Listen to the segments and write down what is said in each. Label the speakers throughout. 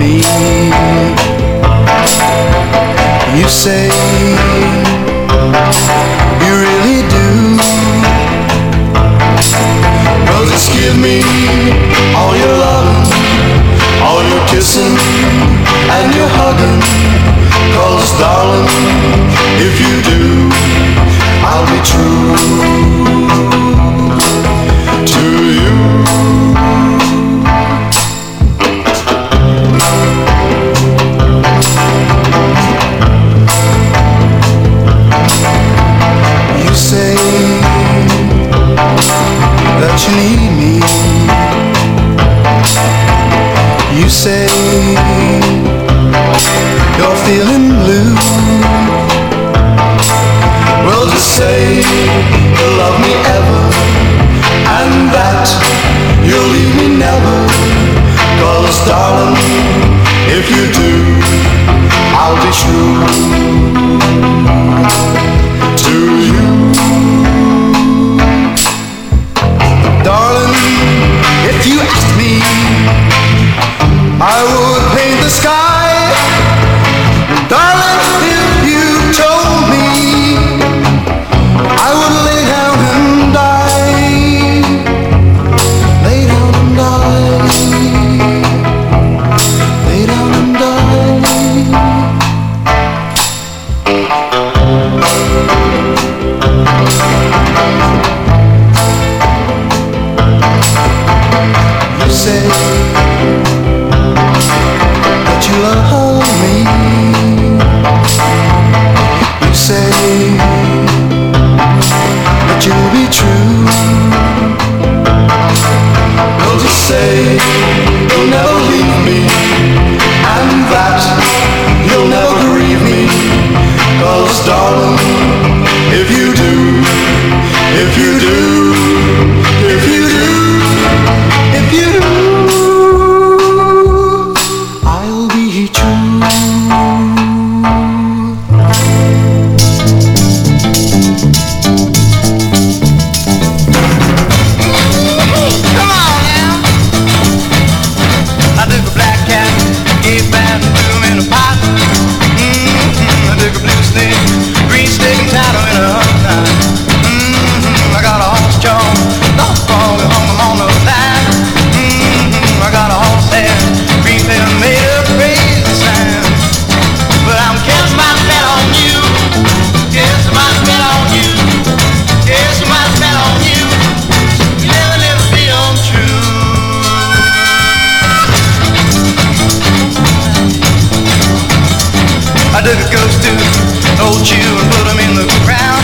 Speaker 1: me. You say you really do. Well, just give me all your love, all your kissing, and your hugging. Cause, darling, if you do, I'll be true. need me. You say you're feeling blue. Well, just say you'll love me ever, and that you'll leave me never. Cause, darling, if you do, I'll be true to you. If you asked me, I would paint the sky. A ghost to old you and put him in the ground.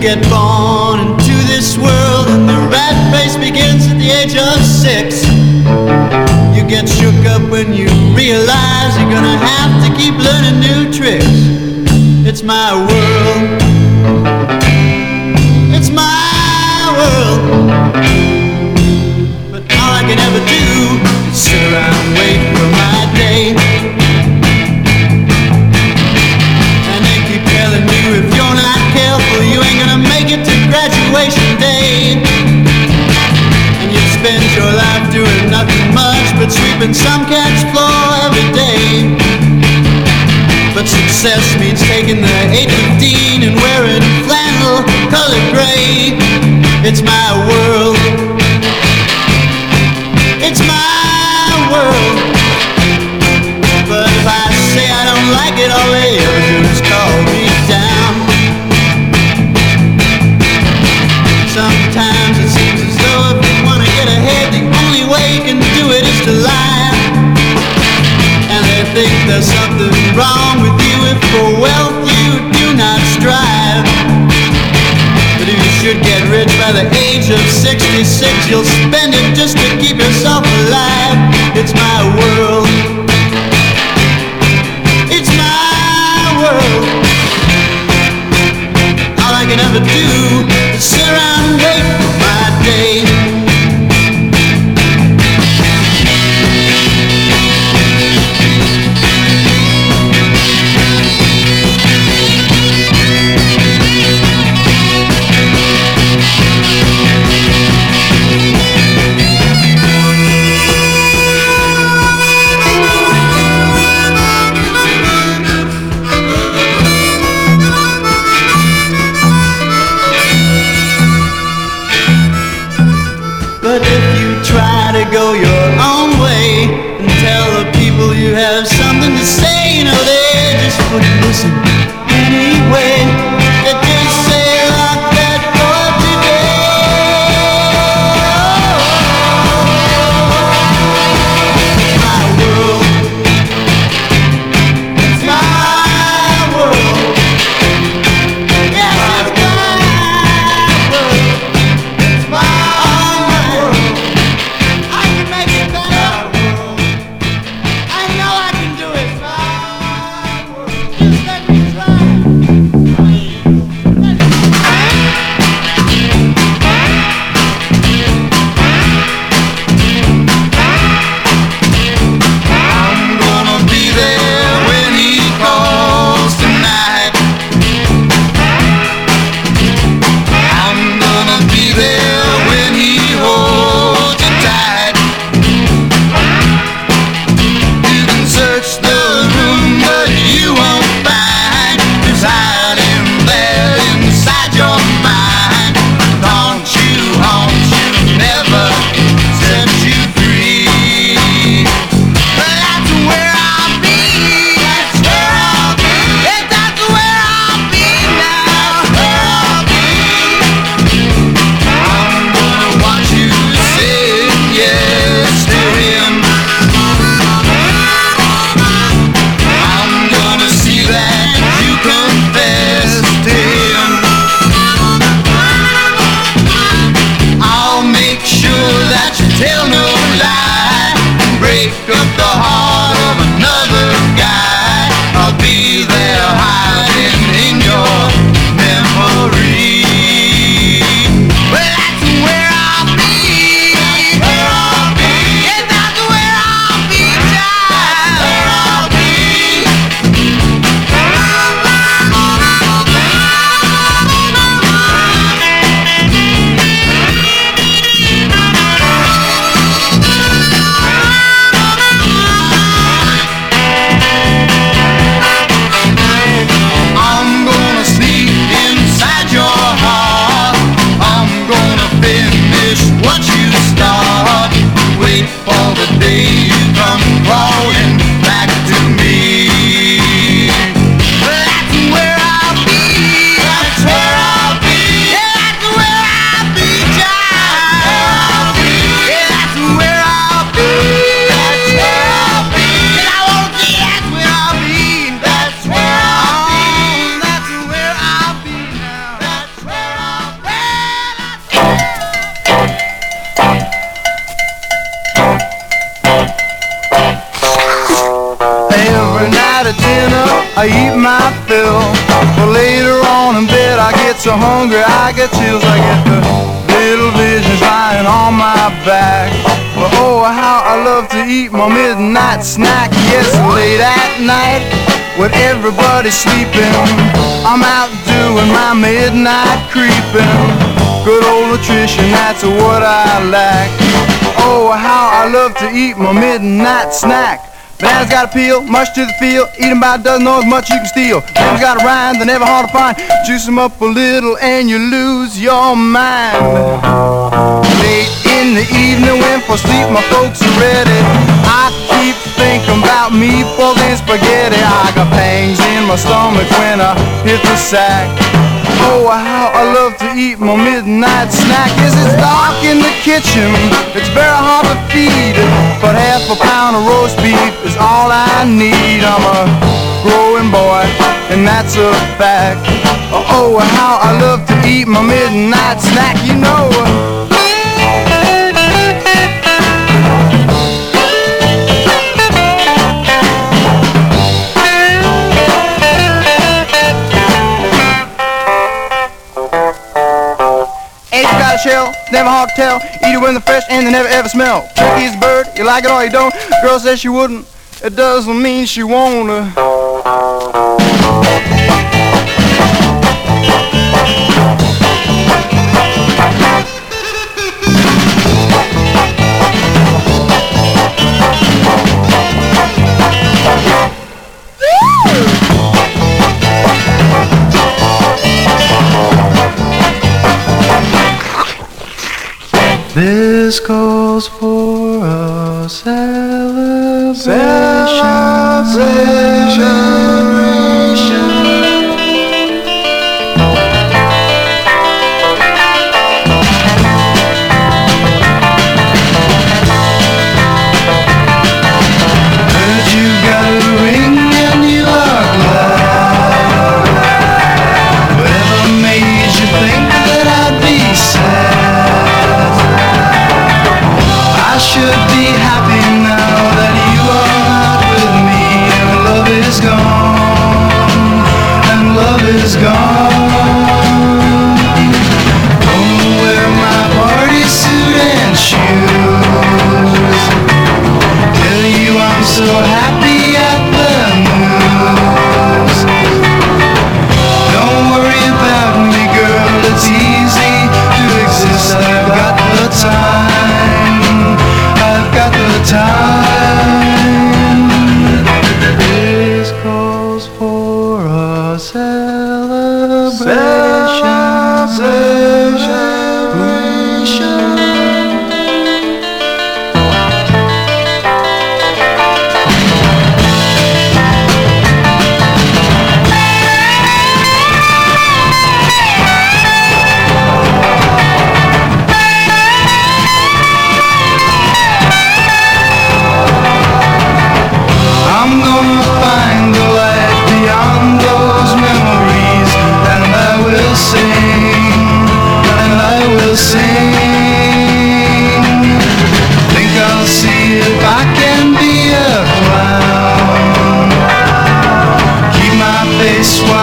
Speaker 2: Get born into this world and the rat race begins at the age of six. You get shook up when you realize you're gonna have to keep learning new tricks. It's my world. It's my world. But all I can ever do is sit colored gray. It's my world. It's my world. But if I say I don't like it, all they ever do is call me down. Sometimes it seems as though if you wanna get ahead, the only way you can do it is to lie. And they think there's something wrong with you if for wealth rich by the age of 66. You'll spend it just to keep yourself alive. It's my world.
Speaker 1: So hungry I get chills. I get the little visions lying on my back. But oh, how I love to eat my midnight snack. Yes, late at night when everybody's sleeping, I'm out doing my midnight creeping. Good old nutrition, that's what I lack. Oh, how I love to eat my midnight snack. Bananas got a peel, much to the feel. Eat 'em by a dozen, know as much you can steal. Names got a rhyme, they're never hard to find. Juice 'em up a little and you lose your mind. Late in the evening when for sleep my folks are ready. I keep thinking about meatballs and spaghetti. I got pangs in my stomach when I hit the sack. Oh, how I love to eat my midnight snack. Yes, it's dark in the kitchen. It's very hard to feed. But half a pound of roast beef is all I need. I'm a growing boy, and that's a fact. Oh, how I love to eat my midnight snack, you know. Shell, never hard to tell. Eat it when they're fresh and they never ever smell. Turkey's a bird, you like it or you don't. Girl says she wouldn't, it doesn't mean she won't. celebration.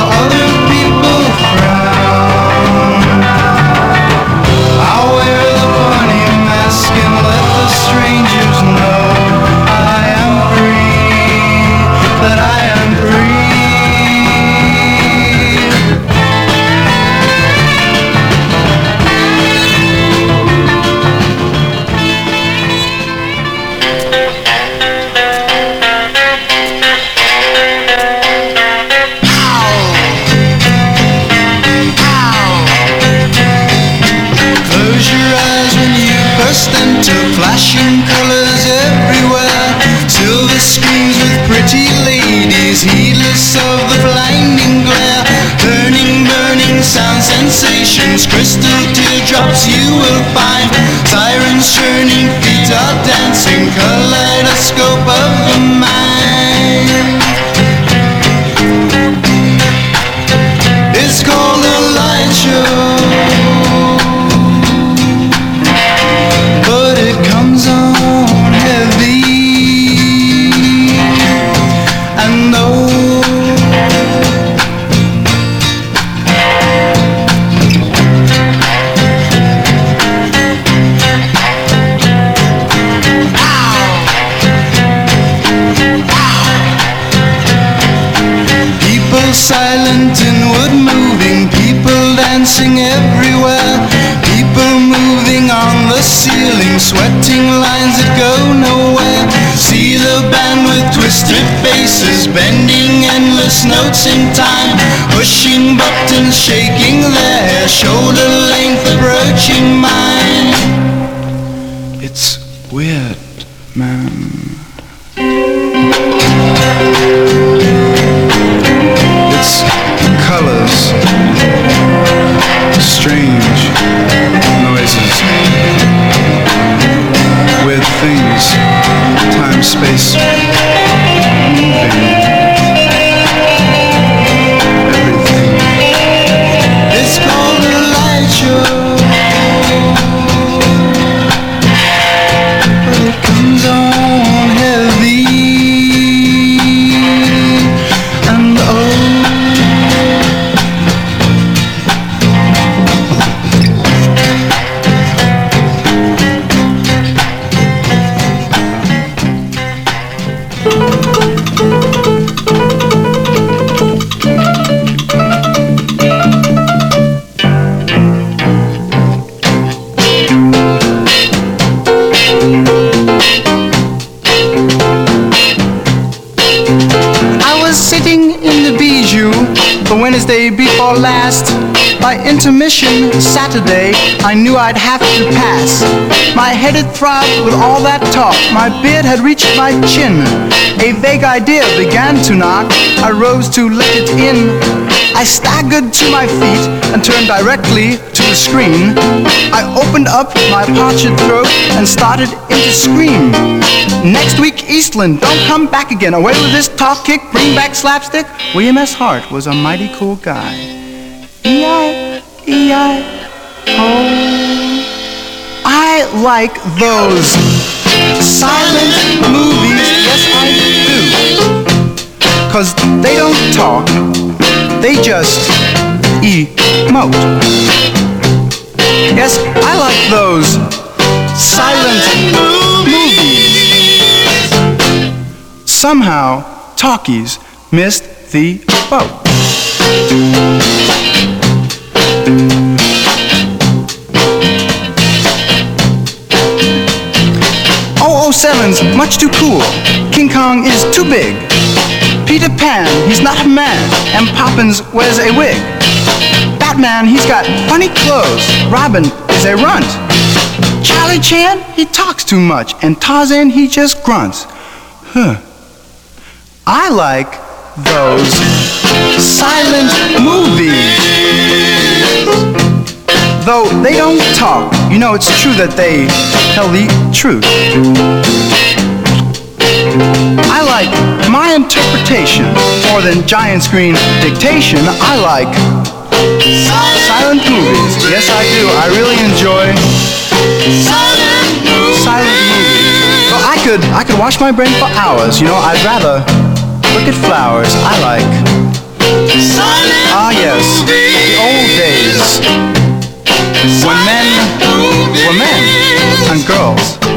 Speaker 1: Oh. own As crystal teardrops you will find Sirens churning, feet are dancing, color silent inward moving people dancing everywhere people moving on the ceiling sweating lines that go nowhere. See the band with twisted faces bending endless notes in time pushing buttons shaking their shoulder length approaching mine. It's weird man. strange noises with things, time, space. Before last. By intermission Saturday, I knew I'd have to pass. My head had throbbed with all that talk. My beard had reached my chin. A vague idea began to knock. I rose to let it in. I staggered to my feet and turned directly to the screen. I opened up my parched throat and started in to scream. Next week, Eastland, don't come back again. Away with this talk kick, bring back slapstick. William S. Hart was a mighty cool guy. E-I, E-I, oh. I like those silent movies, yes I do. Cause they don't talk, they just emote. Yes, I like those silent movies. Somehow, talkies missed the boat. 007's much too cool. King Kong is too big. Peter Pan, he's not a man. And Poppins wears a wig. Batman, he's got funny clothes. Robin is a runt. Charlie Chan, he talks too much. And Tarzan, he just grunts. Huh. I like those silent movies. Though they don't talk, you know it's true that they tell the truth interpretation more than giant screen dictation. I like silent movies. Yes, I do. I really enjoy silent movies. Silent movies. Well, I could I could wash my brain for hours. You know, I'd rather look at flowers. I like ah yes, the old days when men were men and girls.